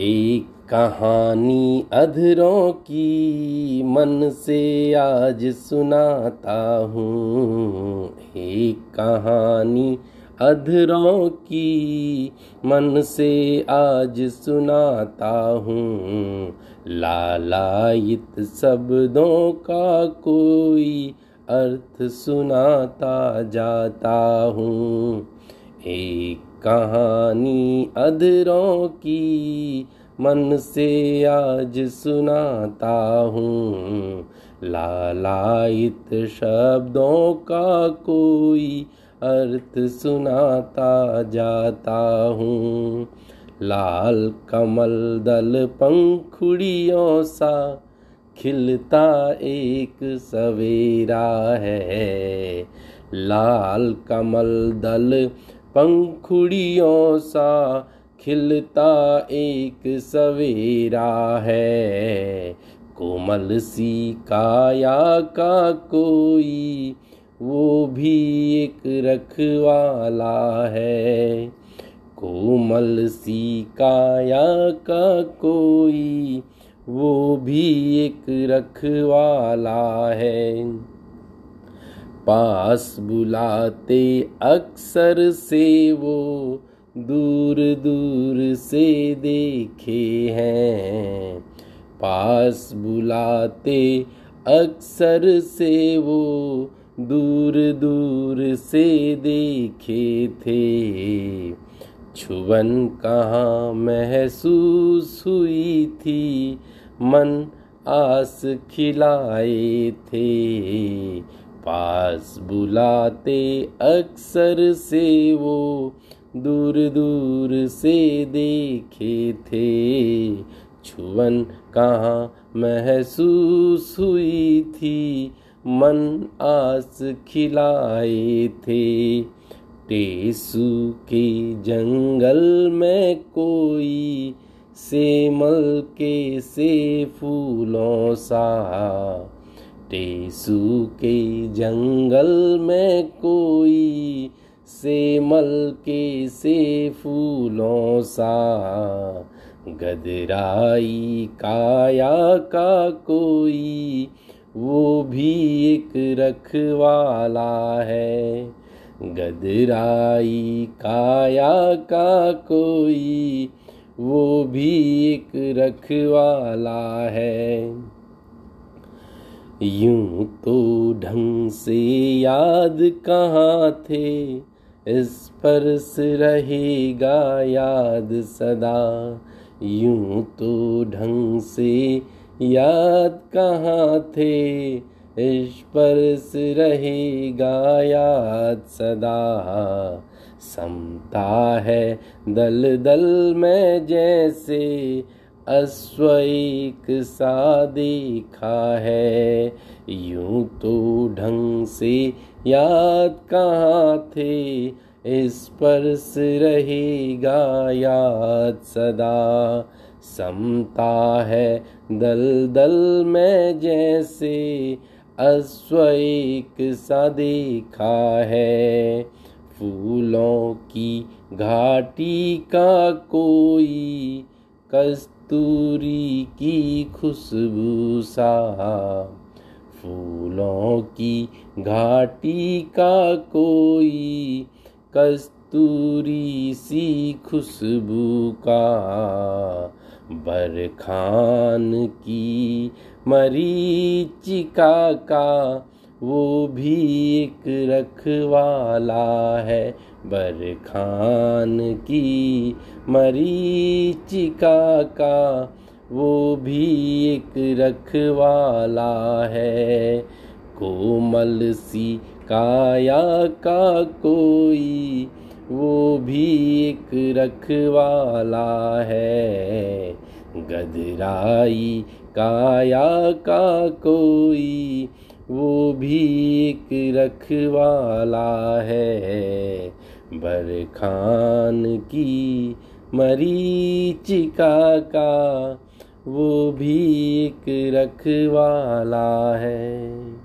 एक कहानी अधरों की मन से आज सुनाता हूँ। एक कहानी अधरों की मन से आज सुनाता हूँ। लालायित शब्दों का कोई अर्थ सुनाता जाता हूँ। एक कहानी अधरों की मन से आज सुनाता हूँ। लालायित शब्दों का कोई अर्थ सुनाता जाता हूँ। लाल कमल दल पंखुड़ियों सा खिलता एक सवेरा है। लाल कमल दल पंखुड़ियों सा खिलता एक सवेरा है। कोमल सी काया का कोई, वो भी एक रखवाला है। कोमल सी काया का कोई, वो भी एक रखवाला है। पास बुलाते अक्सर से वो दूर दूर से देखे हैं। पास बुलाते अक्सर से वो दूर दूर से देखे थे। छुवन कहाँ महसूस हुई थी, मन आस खिलाए थे। पास बुलाते अक्सर से वो दूर दूर से देखे थे। छुवन कहाँ महसूस हुई थी, मन आस खिलाए थे। टेसू के जंगल में कोई सेमल के से फूलों सा टेसू के जंगल में कोई सेमल के से फूलों सा, गदराई काया का कोई, वो भी एक रखवाला है। गदराई काया का कोई, वो भी एक रखवाला है। यूँ तो ढंग से याद कहाँ थे? इस स्पर्श रहेगा याद सदा। यूँ तो ढंग से याद कहाँ थे? इस स्पर्श रहेगा याद सदा। समता है दल दल में जैसे अश्विक सा देखा है। यूँ तो ढंग से याद कहाँ थे स्पर्श रहेगा याद सदा। समता है दल दल में जैसे अश्विक सा देखा है। फूलों की घाटी का कोई कस्तूरी की खुशबू सा। फूलों की घाटी का कोई कस्तूरी सी खुशबू का। बरखान की मरीचिका का वो भी एक रखवाला है बरखान की मरीचिका का वो भी एक रखवाला है कोमल सी काया का कोई। वो भी एक रखवाला है गदराई काया का कोई। वो भी एक रखवाला है। बरखान की मरीचिका का वो भी एक रखवाला है।